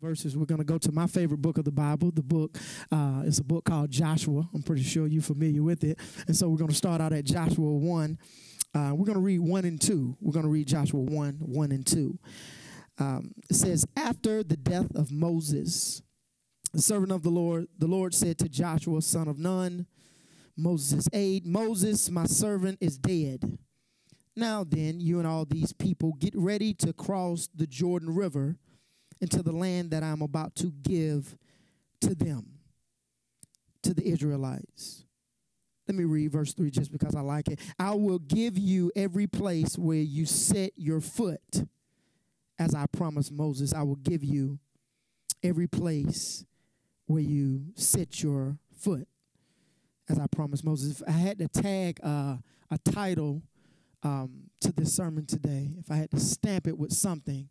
verses we're going to go to my favorite book of the bible. The book uh, it's a book called joshua. I'm pretty sure you're familiar with it. And so we're going to start out at joshua 1 uh, we're going to read 1 and 2 we're going to read joshua 1 1 and 2 um, it says after the death of moses the servant of the lord the lord said to joshua son of nun moses' aide moses my servant is dead. Now then you and all these people get ready to cross the jordan river into the land that I'm about to give to them, to the Israelites. Let me read verse 3 just because I like it. I will give you every place where you set your foot, as I promised Moses. I will give you every place where you set your foot, as I promised Moses. If I had to tag uh, a title um, to this sermon today, if I had to stamp it with something,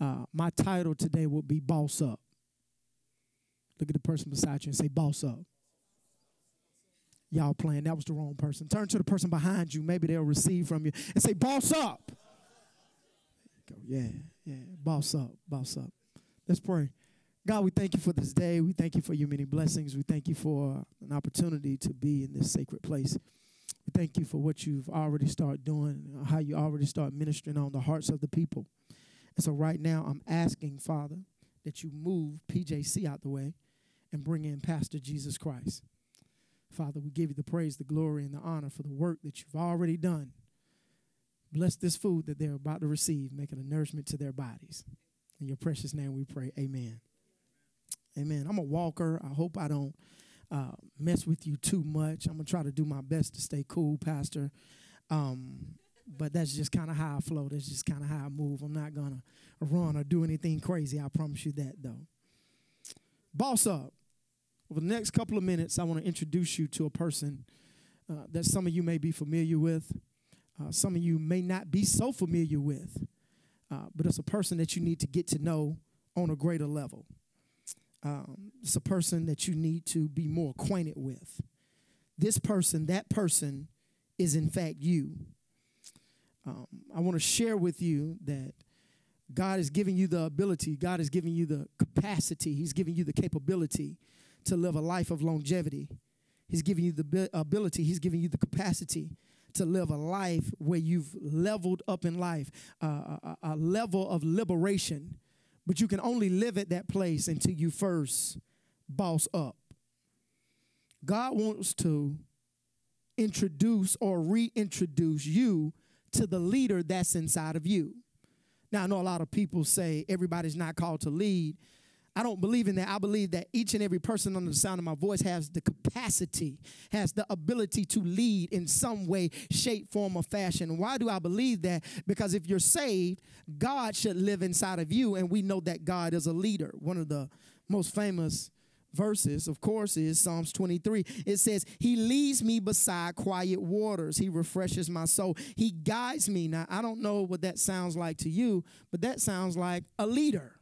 uh, my title today will be Boss Up. Look at the person beside you and say, Boss Up. Y'all playing, that was the wrong person. Turn to the person behind you, maybe they'll receive from you, and say, Boss Up. Go, yeah, yeah, boss up, boss up. Let's pray. God, we thank you for this day. We thank you for your many blessings. We thank you for an opportunity to be in this sacred place. We thank you for what you've already started doing, how you already start ministering on the hearts of the people. And so right now, I'm asking, Father, that you move PJC out the way and bring in Pastor Jesus Christ. Father, we give you the praise, the glory, and the honor for the work that you've already done. Bless this food that they're about to receive, making a nourishment to their bodies. In your precious name we pray. Amen. Amen. I'm a walker. I hope I don't uh, mess with you too much. I'm going to try to do my best to stay cool, Pastor. Um, but that's just kind of how I flow. That's just kind of how I move. I'm not gonna run or do anything crazy. I promise you that, though. Boss up. Over the next couple of minutes, I want to introduce you to a person uh, that some of you may be familiar with. Uh, some of you may not be so familiar with, uh, but it's a person that you need to get to know on a greater level. Um, it's a person that you need to be more acquainted with. This person, that person, is in fact you um, I want to share with you that God is giving you the ability, God is giving you the capacity, He's giving you the capability to live a life of longevity. He's giving you the ability, He's giving you the capacity to live a life where you've leveled up in life, uh, a, a level of liberation. But you can only live at that place until you first boss up. God wants to introduce or reintroduce you to the leader that's inside of you. Now, I know a lot of people say everybody's not called to lead. I don't believe in that. I believe that each and every person under the sound of my voice has the capacity, has the ability to lead in some way, shape, form, or fashion. Why do I believe that? Because if you're saved, God should live inside of you, and we know that God is a leader. One of the most famous verses, of course, is Psalms 23. It says, He leads me beside quiet waters. He refreshes my soul. He guides me. Now, I don't know what that sounds like to you, but that sounds like a leader.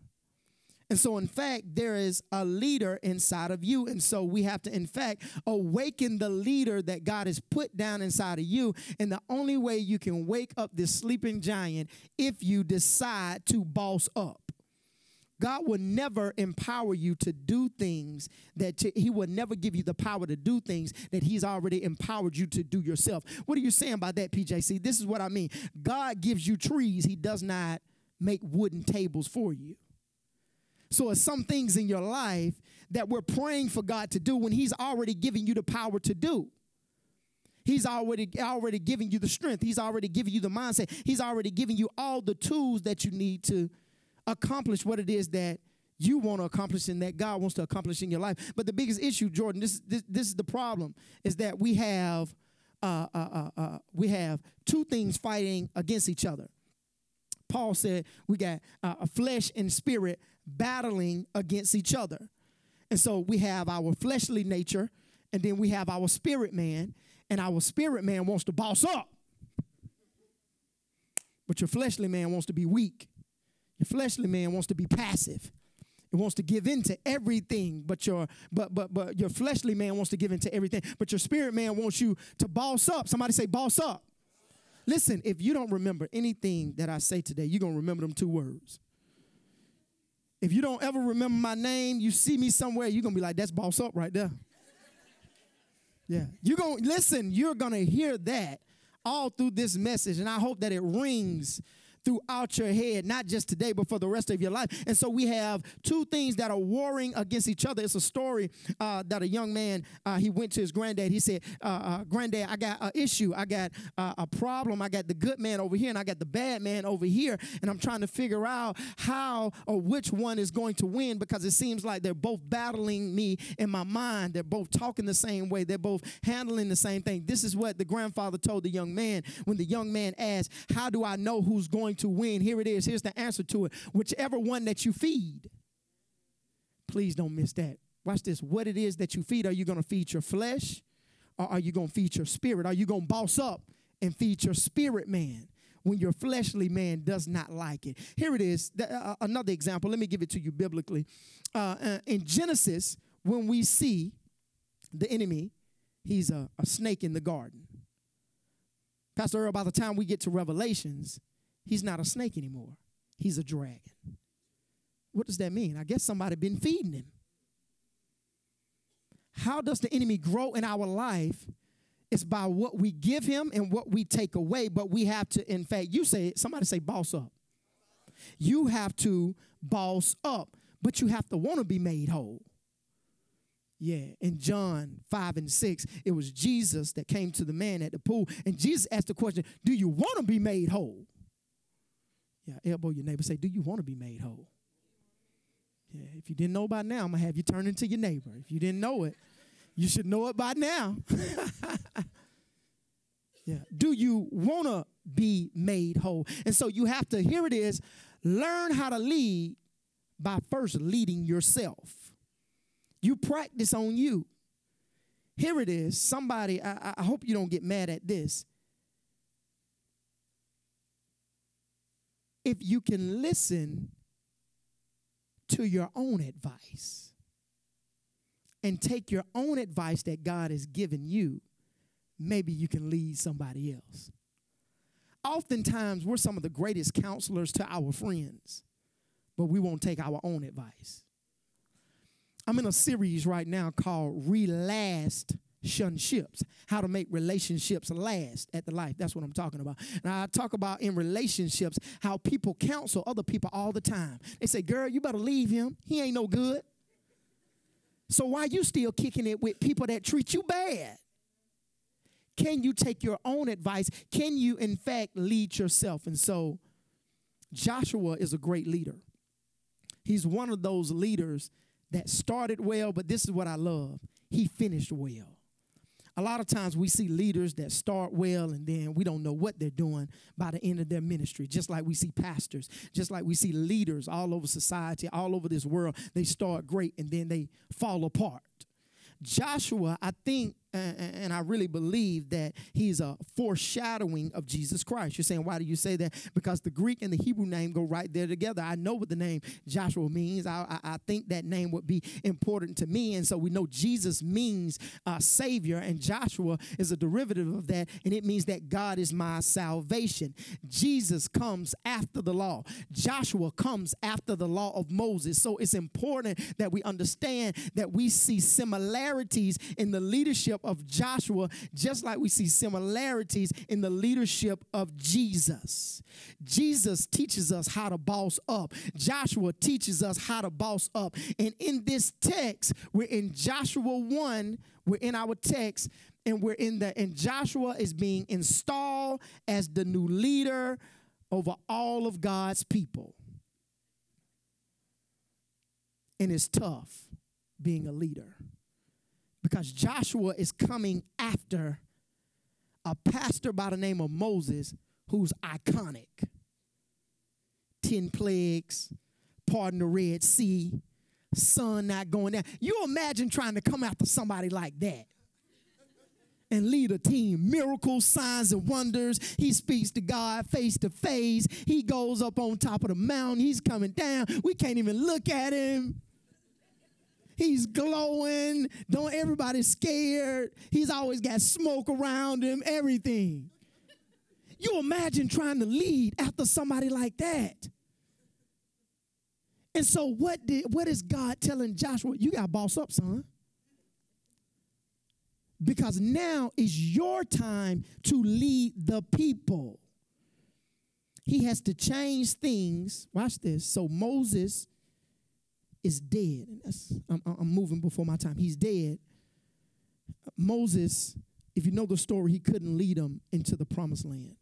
And so, in fact, there is a leader inside of you. And so, we have to, in fact, awaken the leader that God has put down inside of you. And the only way you can wake up this sleeping giant if you decide to boss up. God will never empower you to do things that to, He will never give you the power to do things that He's already empowered you to do yourself. What are you saying by that, PJC? This is what I mean. God gives you trees, He does not make wooden tables for you. So, it's some things in your life that we're praying for God to do when He's already giving you the power to do. He's already already giving you the strength. He's already giving you the mindset. He's already giving you all the tools that you need to accomplish what it is that you want to accomplish and that God wants to accomplish in your life. But the biggest issue, Jordan, this this, this is the problem, is that we have uh, uh, uh, uh, we have two things fighting against each other. Paul said we got uh, a flesh and spirit battling against each other, and so we have our fleshly nature, and then we have our spirit man, and our spirit man wants to boss up, but your fleshly man wants to be weak. Your fleshly man wants to be passive. It wants to give in to everything, but your but but but your fleshly man wants to give in to everything, but your spirit man wants you to boss up. Somebody say boss up. Listen, if you don't remember anything that I say today, you're gonna remember them two words. If you don't ever remember my name, you see me somewhere, you're gonna be like, that's boss up right there. Yeah. You're gonna listen, you're gonna hear that all through this message, and I hope that it rings throughout your head, not just today, but for the rest of your life. And so we have two things that are warring against each other. It's a story uh, that a young man uh, he went to his granddad. He said, uh, uh "Granddad, I got an issue. I got uh, a problem. I got the good man over here, and I got the bad man over here, and I'm trying to figure out how or which one is going to win because it seems like they're both battling me in my mind. They're both talking the same way. They're both handling the same thing. This is what the grandfather told the young man when the young man asked, "How do I know who's going to win. Here it is. Here's the answer to it. Whichever one that you feed, please don't miss that. Watch this. What it is that you feed, are you going to feed your flesh or are you going to feed your spirit? Are you going to boss up and feed your spirit man? when your fleshly man does not like it. Here it is, uh, another example. Let me give it to you biblically. Uh, uh, in Genesis, when we see the enemy, he's a, a snake in the garden. Pastor Earl, by the time we get to Revelations, he's not a snake anymore. He's a dragon. What does that mean? I guess somebody been feeding him. How does the enemy grow in our life? It's by what we give him and what we take away, but we have to, in fact, you say, somebody say, boss up. You have to boss up, but you have to want to be made whole. Yeah, in John 5 and 6, it was Jesus that came to the man at the pool, and Jesus asked the question, Do you want to be made whole? Yeah, elbow your neighbor. Say, do you want to be made whole? Yeah, if you didn't know by now, I'm gonna have you turn into your neighbor. If you didn't know it, you should know it by now. yeah. Do you wanna be made whole? And so you have to, here it is, learn how to lead by first leading yourself. You practice on you. Here it is. Somebody, I, I hope you don't get mad at this. If you can listen to your own advice and take your own advice that God has given you, maybe you can lead somebody else. Oftentimes, we're some of the greatest counselors to our friends, but we won't take our own advice. I'm in a series right now called Relast shun ships, how to make relationships last at the life. That's what I'm talking about. And I talk about in relationships how people counsel other people all the time. They say, girl, you better leave him. He ain't no good. So why you still kicking it with people that treat you bad? Can you take your own advice? Can you, in fact, lead yourself? And so Joshua is a great leader. He's one of those leaders that started well, but this is what I love. He finished well a lot of times we see leaders that start well and then we don't know what they're doing by the end of their ministry. Just like we see pastors, just like we see leaders all over society, all over this world. They start great and then they fall apart. Joshua, I think and I really believe that he's a foreshadowing of Jesus Christ. You're saying, why do you say that? Because the Greek and the Hebrew name go right there together. I know what the name Joshua means. I, I, I think that name would be important to me. And so we know Jesus means uh, Savior, and Joshua is a derivative of that, and it means that God is my salvation. Jesus comes after the law, Joshua comes after the law of Moses. So it's important that we understand that we see similarities in the leadership of Joshua, just like we see similarities in the leadership of Jesus. Jesus teaches us how to boss up, Joshua teaches us how to boss up. And in this text, we're in Joshua 1, we're in our text, and we're in the, and Joshua is being installed as the new leader over all of God's people. And it's tough being a leader because Joshua is coming after a pastor by the name of Moses who's iconic. 10 plagues, pardon the Red Sea, sun not going down. You imagine trying to come after somebody like that and lead a team. Miracles, signs, and wonders. He speaks to God face to face. He goes up on top of the mountain. He's coming down. We can't even look at him. He's glowing. Don't everybody scared. He's always got smoke around him, everything. You imagine trying to lead after somebody like that. And so what did what is God telling Joshua? You got to boss up, son. Because now is your time to lead the people. He has to change things. Watch this. So Moses is dead. I'm, I'm moving before my time. He's dead. Moses, if you know the story, he couldn't lead them into the promised land.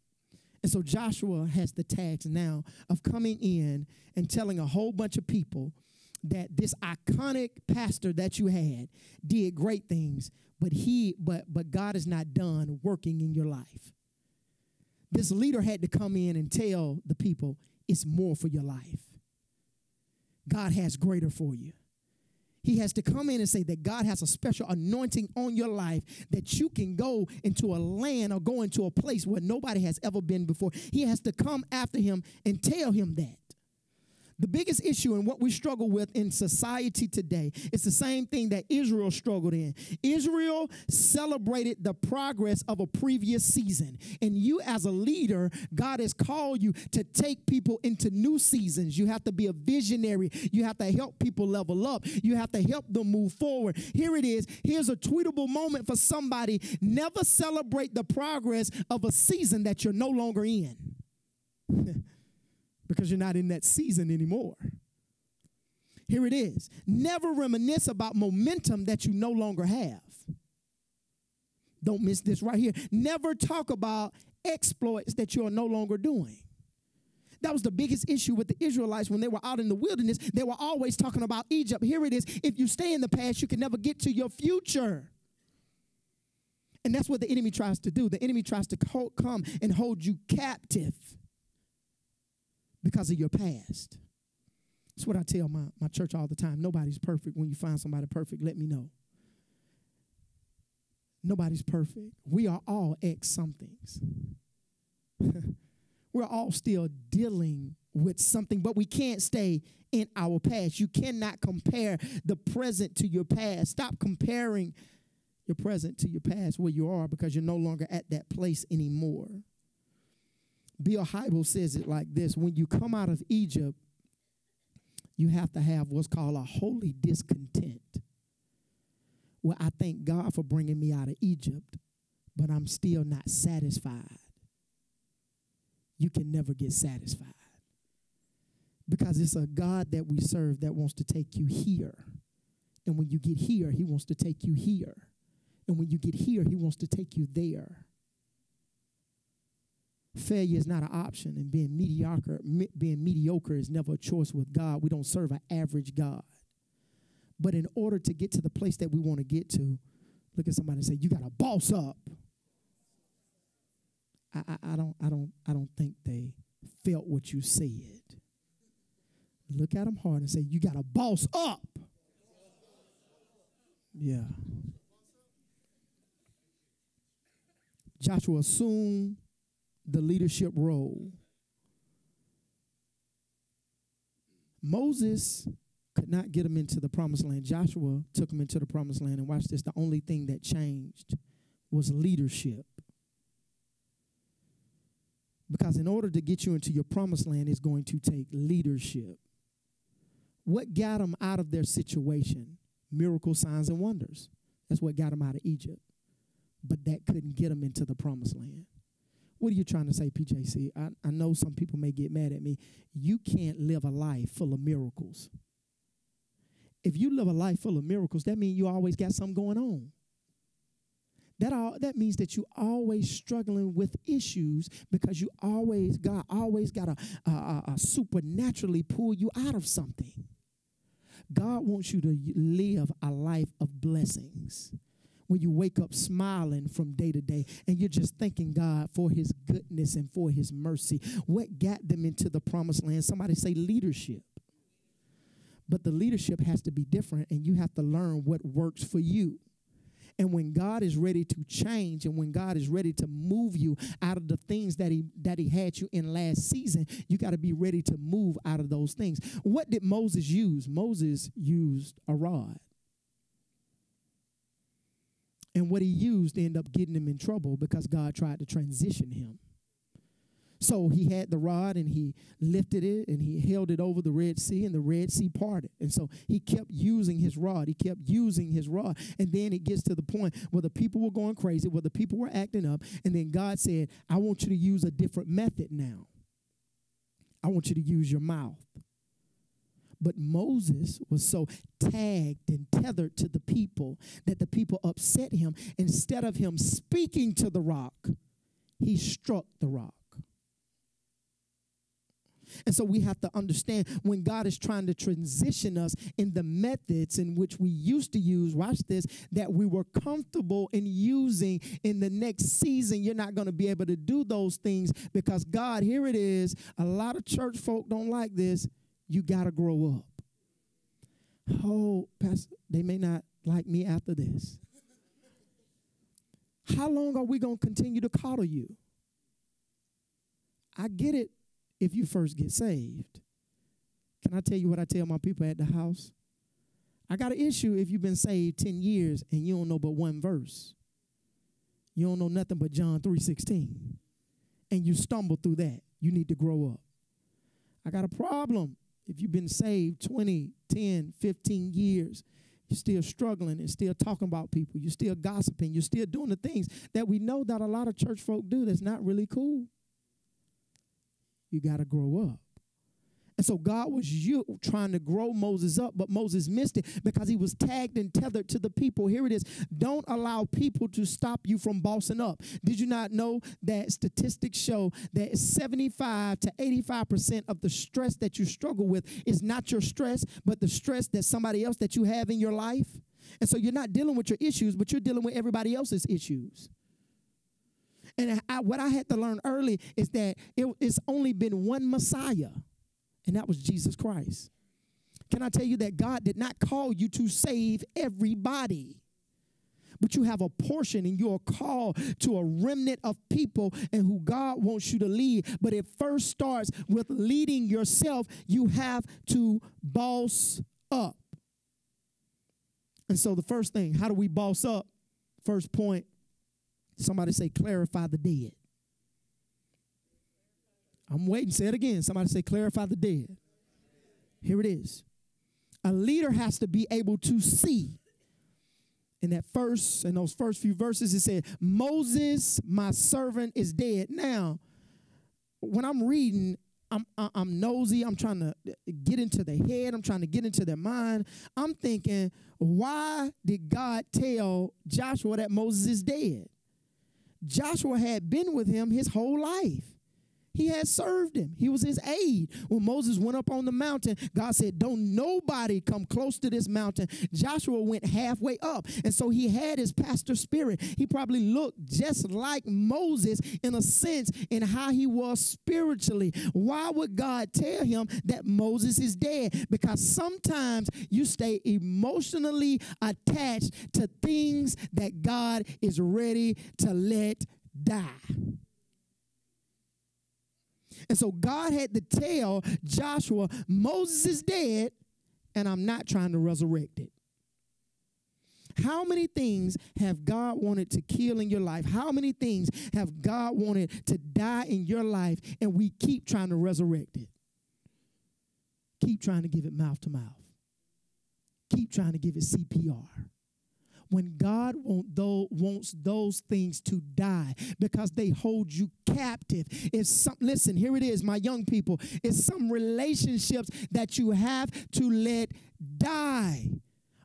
And so Joshua has the task now of coming in and telling a whole bunch of people that this iconic pastor that you had did great things, but he but but God is not done working in your life. This leader had to come in and tell the people it's more for your life. God has greater for you. He has to come in and say that God has a special anointing on your life that you can go into a land or go into a place where nobody has ever been before. He has to come after him and tell him that. The biggest issue and what we struggle with in society today is the same thing that Israel struggled in. Israel celebrated the progress of a previous season. And you, as a leader, God has called you to take people into new seasons. You have to be a visionary. You have to help people level up. You have to help them move forward. Here it is. Here's a tweetable moment for somebody. Never celebrate the progress of a season that you're no longer in. because you're not in that season anymore. Here it is. Never reminisce about momentum that you no longer have. Don't miss this right here. Never talk about exploits that you are no longer doing. That was the biggest issue with the Israelites when they were out in the wilderness. They were always talking about Egypt. Here it is. If you stay in the past, you can never get to your future. And that's what the enemy tries to do. The enemy tries to come and hold you captive because of your past. That's what I tell my, my church all the time. Nobody's perfect. When you find somebody perfect, let me know. Nobody's perfect. We are all ex somethings. We're all still dealing with something, but we can't stay in our past. You cannot compare the present to your past. Stop comparing your present to your past where you are because you're no longer at that place anymore. Bill Hybels says it like this when you come out of Egypt, you have to have what's called a holy discontent. Well, I thank God for bringing me out of Egypt, but I'm still not satisfied. You can never get satisfied because it's a God that we serve that wants to take you here. And when you get here, he wants to take you here. And when you get here, he wants to take you there failure is not an option and being mediocre me, being mediocre is never a choice with god. We don't serve an average god. But in order to get to the place that we want to get to look at somebody and say you got to boss up. I, I, I don't i don't i don't think they felt what you said. Look at them hard and say you got to boss up. Yeah. Joshua soon the leadership role. Moses could not get him into the promised land. Joshua took him into the promised land. And watch this the only thing that changed was leadership. Because in order to get you into your promised land is going to take leadership. What got them out of their situation? Miracle signs and wonders. That's what got them out of Egypt. But that couldn't get them into the promised land. What are you trying to say, PJC? I, I know some people may get mad at me. You can't live a life full of miracles. If you live a life full of miracles, that means you always got something going on. That all that means that you always struggling with issues because you always God always got to uh, supernaturally pull you out of something. God wants you to live a life of blessings when you wake up smiling from day to day and you're just thanking God for his goodness and for his mercy. What got them into the promised land? Somebody say leadership. But the leadership has to be different and you have to learn what works for you. And when God is ready to change and when God is ready to move you out of the things that he that he had you in last season, you got to be ready to move out of those things. What did Moses use? Moses used a rod. And what he used ended up getting him in trouble because God tried to transition him. So he had the rod and he lifted it and he held it over the Red Sea and the Red Sea parted. And so he kept using his rod. He kept using his rod. And then it gets to the point where the people were going crazy, where the people were acting up. And then God said, I want you to use a different method now. I want you to use your mouth. But Moses was so tagged and tethered to the people that the people upset him. Instead of him speaking to the rock, he struck the rock. And so we have to understand when God is trying to transition us in the methods in which we used to use, watch this, that we were comfortable in using in the next season. You're not going to be able to do those things because God, here it is. A lot of church folk don't like this. You got to grow up. Oh, Pastor, they may not like me after this. How long are we going to continue to coddle you? I get it if you first get saved. Can I tell you what I tell my people at the house? I got an issue if you've been saved 10 years and you don't know but one verse. You don't know nothing but John 3:16. And you stumble through that. You need to grow up. I got a problem if you've been saved 20, 10, 15 years. You're still struggling and still talking about people. You're still gossiping. You're still doing the things that we know that a lot of church folk do that's not really cool you got to grow up. And so God was you trying to grow Moses up, but Moses missed it because he was tagged and tethered to the people. Here it is. Don't allow people to stop you from bossing up. Did you not know that statistics show that 75 to 85% of the stress that you struggle with is not your stress, but the stress that somebody else that you have in your life? And so you're not dealing with your issues, but you're dealing with everybody else's issues. And I, what I had to learn early is that it, it's only been one Messiah, and that was Jesus Christ. Can I tell you that God did not call you to save everybody? But you have a portion and you're called to a remnant of people and who God wants you to lead. But it first starts with leading yourself. You have to boss up. And so, the first thing, how do we boss up? First point Somebody say, clarify the dead. I'm waiting. Say it again. Somebody say, clarify the dead. Here it is. A leader has to be able to see. In that first, in those first few verses, it said, Moses, my servant, is dead. Now, when I'm reading, I'm, I'm nosy. I'm trying to get into their head. I'm trying to get into their mind. I'm thinking, why did God tell Joshua that Moses is dead? Joshua had been with him his whole life. He had served him. He was his aide. When Moses went up on the mountain, God said, Don't nobody come close to this mountain. Joshua went halfway up. And so he had his pastor spirit. He probably looked just like Moses in a sense in how he was spiritually. Why would God tell him that Moses is dead? Because sometimes you stay emotionally attached to things that God is ready to let die. And so God had to tell Joshua, Moses is dead, and I'm not trying to resurrect it. How many things have God wanted to kill in your life? How many things have God wanted to die in your life, and we keep trying to resurrect it? Keep trying to give it mouth to mouth. Keep trying to give it CPR when God want those, wants those things to die because they hold you captive. It's some, listen, here it is, my young people. It's some relationships that you have to let die.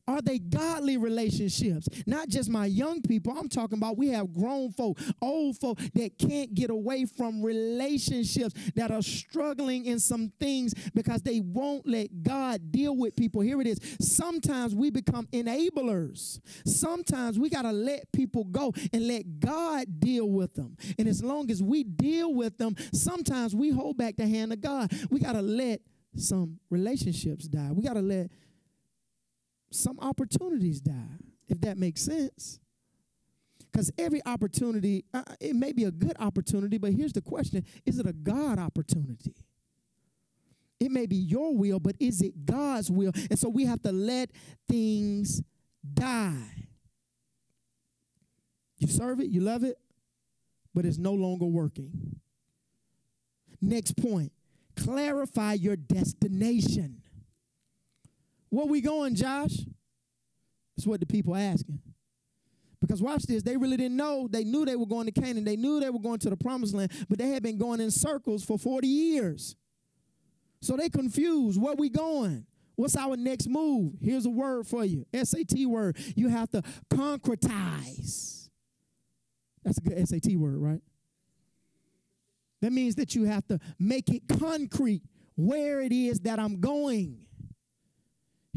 Are they godly relationships? Not just my young people. I'm talking about we have grown folk, old folk that can't get away from relationships that are struggling in some things because they won't let God deal with people. Here it is. Sometimes we become enablers. Sometimes we got to let people go and let God deal with them. And as long as we deal with them, sometimes we hold back the hand of God. We got to let some relationships die. We got to let some opportunities die, if that makes sense. Because every opportunity, uh, it may be a good opportunity, but here's the question is it a God opportunity? It may be your will, but is it God's will? And so we have to let things die. You serve it, you love it, but it's no longer working. Next point clarify your destination. Where we going, Josh? That's what the people asking. Because watch this, they really didn't know. They knew they were going to Canaan. They knew they were going to the promised land, but they had been going in circles for 40 years. So they confused. Where we going? What's our next move? Here's a word for you. SAT word. You have to concretize. That's a good SAT word, right? That means that you have to make it concrete where it is that I'm going.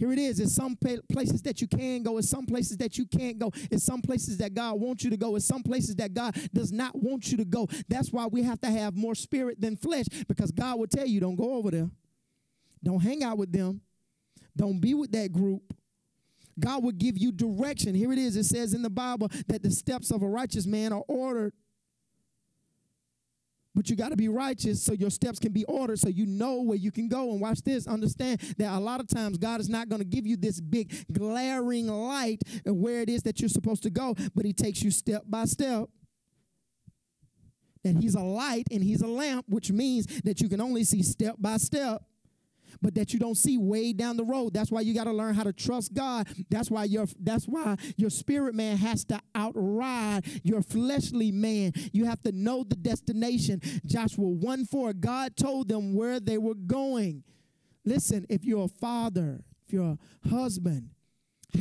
Here it is. It's some places that you can go. It's some places that you can't go. It's some places that God wants you to go. It's some places that God does not want you to go. That's why we have to have more spirit than flesh because God will tell you don't go over there. Don't hang out with them. Don't be with that group. God will give you direction. Here it is. It says in the Bible that the steps of a righteous man are ordered but you got to be righteous so your steps can be ordered so you know where you can go. And watch this. Understand that a lot of times God is not going to give you this big glaring light where it is that you're supposed to go, but He takes you step by step. That He's a light and He's a lamp, which means that you can only see step by step but that you don't see way down the road. That's why you got to learn how to trust God. That's why your that's why your spirit man has to outride your fleshly man. You have to know the destination. Joshua 1 4, God told them where they were going. Listen, if you're a father, if you're a husband,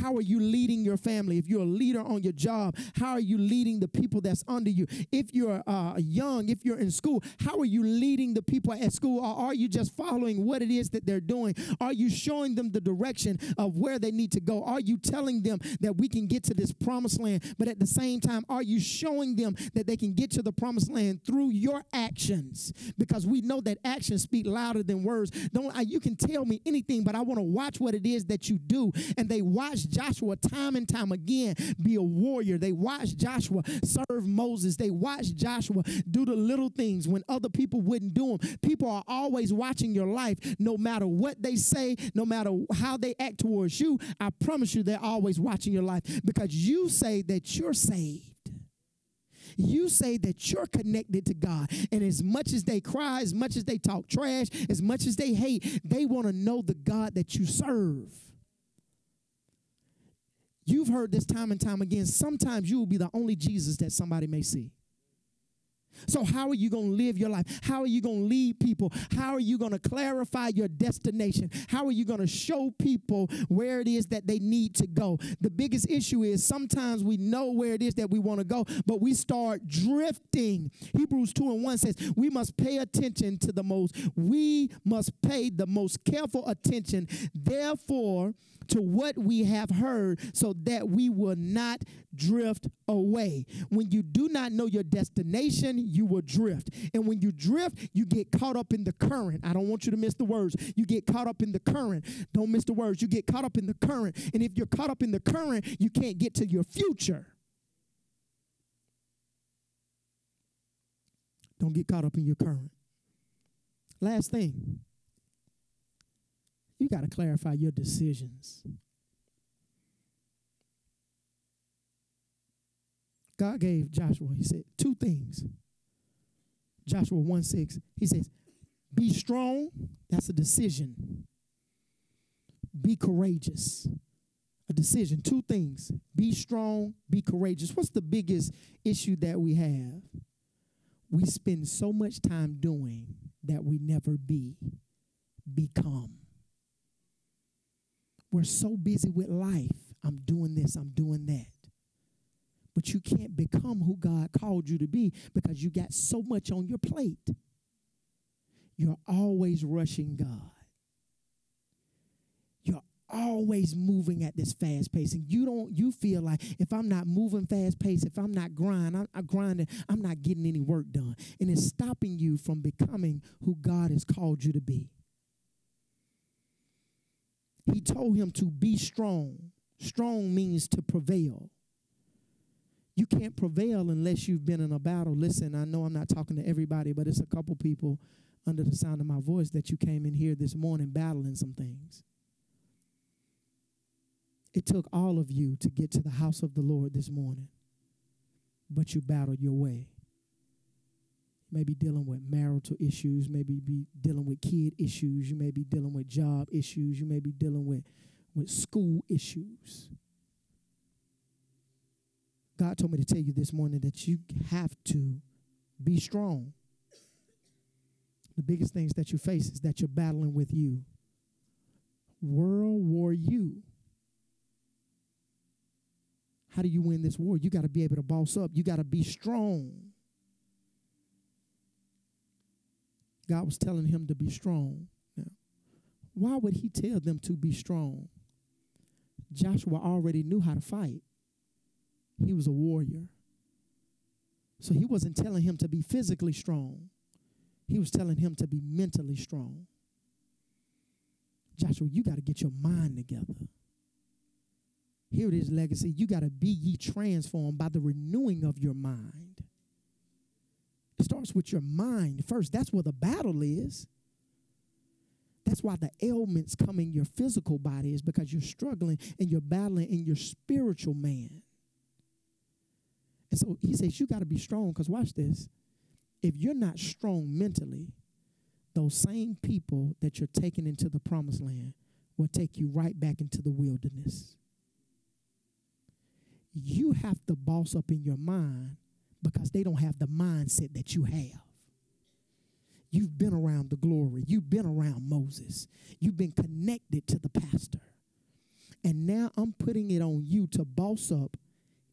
how are you leading your family? If you're a leader on your job, how are you leading the people that's under you? If you're uh, young, if you're in school, how are you leading the people at school? Or are you just following what it is that they're doing? Are you showing them the direction of where they need to go? Are you telling them that we can get to this promised land? But at the same time, are you showing them that they can get to the promised land through your actions? Because we know that actions speak louder than words. Don't I, you can tell me anything, but I want to watch what it is that you do. And they watch watched Joshua time and time again be a warrior. They watched Joshua serve Moses. They watched Joshua do the little things when other people wouldn't do them. People are always watching your life, no matter what they say, no matter how they act towards you. I promise you, they're always watching your life because you say that you're saved you say that you're connected to God. And as much as they cry, as much as they talk trash, as much as they hate, they want to know the God that you serve. You've heard this time and time again. Sometimes you will be the only Jesus that somebody may see. So, how are you going to live your life? How are you going to lead people? How are you going to clarify your destination? How are you going to show people where it is that they need to go? The biggest issue is sometimes we know where it is that we want to go, but we start drifting. Hebrews 2 and 1 says, We must pay attention to the most, we must pay the most careful attention. Therefore, to what we have heard so that we will not drift away. When you do not know your destination, you will drift. And when you drift, you get caught up in the current. I don't want you to miss the words. You get caught up in the current. Don't miss the words. You get caught up in the current. And if you're caught up in the current, you can't get to your future. Don't get caught up in your current. Last thing you got to clarify your decisions. God gave Joshua, he said, two things. Joshua 1 6, he says, Be strong, that's a decision. Be courageous, a decision. Two things be strong, be courageous. What's the biggest issue that we have? We spend so much time doing that we never be, become. We're so busy with life. I'm doing this, I'm doing that. But you can't become who God called you to be because you got so much on your plate. You're always rushing God. You're always moving at this fast pace. And you don't you feel like if I'm not moving fast pace, if I'm not grinding, I'm, I'm grinding, I'm not getting any work done. And it's stopping you from becoming who God has called you to be. He told him to be strong. Strong means to prevail. You can't prevail unless you've been in a battle. Listen, I know I'm not talking to everybody, but it's a couple people under the sound of my voice that you came in here this morning battling some things. It took all of you to get to the house of the Lord this morning, but you battled your way. May be dealing with marital issues, maybe be dealing with kid issues, you may be dealing with job issues, you may be dealing with, with school issues. God told me to tell you this morning that you have to be strong. The biggest things that you face is that you're battling with you. World War you. How do you win this war? You got to be able to boss up. You got to be strong. God was telling him to be strong. Now, why would he tell them to be strong? Joshua already knew how to fight. He was a warrior. So he wasn't telling him to be physically strong. He was telling him to be mentally strong. Joshua, you got to get your mind together. Here it is, legacy. You got to be ye transformed by the renewing of your mind. It starts with your mind first. That's where the battle is. That's why the ailments come in your physical body is because you're struggling and you're battling in your spiritual man. And so he says, You got to be strong because watch this. If you're not strong mentally, those same people that you're taking into the promised land will take you right back into the wilderness. You have to boss up in your mind because they don't have the mindset that you have. You've been around the glory, you've been around Moses, you've been connected to the pastor. And now I'm putting it on you to boss up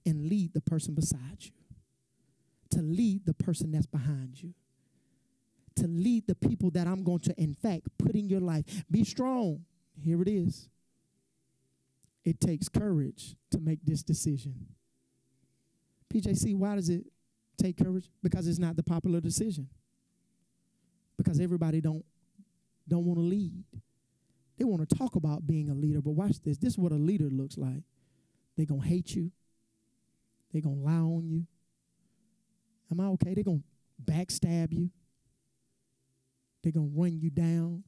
and lead the person beside you, to lead the person that's behind you, to lead the people that I'm going to, in fact, put in your life. Be strong. Here it is. It takes courage to make this decision. PJC, why does it take courage? Because it's not the popular decision. Because everybody don't don't want to lead. They want to talk about being a leader, but watch this. This is what a leader looks like. They're going to hate you. They're going to lie on you. Am I okay? They're going to backstab you. They're going to run you down.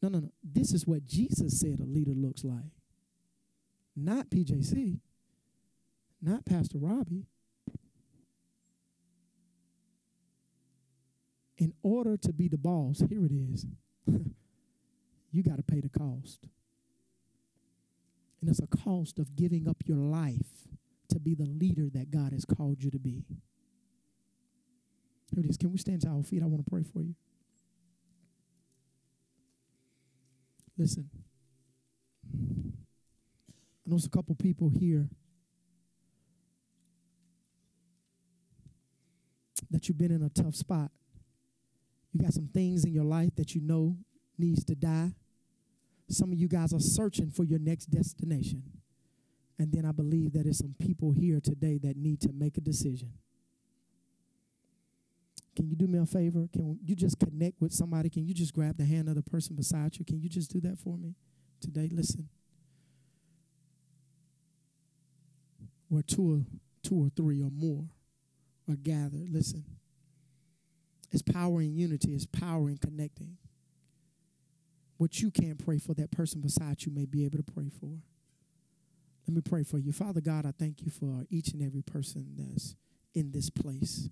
No, no, no. This is what Jesus said a leader looks like. Not PJC, not Pastor Robbie. In order to be the boss, here it is. you got to pay the cost. And it's a cost of giving up your life to be the leader that God has called you to be. Here it is. Can we stand to our feet? I want to pray for you. Listen, I know there's a couple people here that you've been in a tough spot. You got some things in your life that you know needs to die. Some of you guys are searching for your next destination. And then I believe that there's some people here today that need to make a decision. Can you do me a favor? Can you just connect with somebody? Can you just grab the hand of the person beside you? Can you just do that for me today? Listen. Where two or, two or three or more are gathered, listen. It's power in unity, it's power in connecting. What you can't pray for, that person beside you may be able to pray for. Let me pray for you. Father God, I thank you for each and every person that's in this place.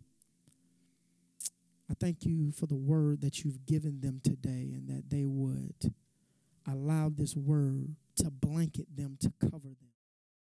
I thank you for the word that you've given them today and that they would allow this word to blanket them, to cover them.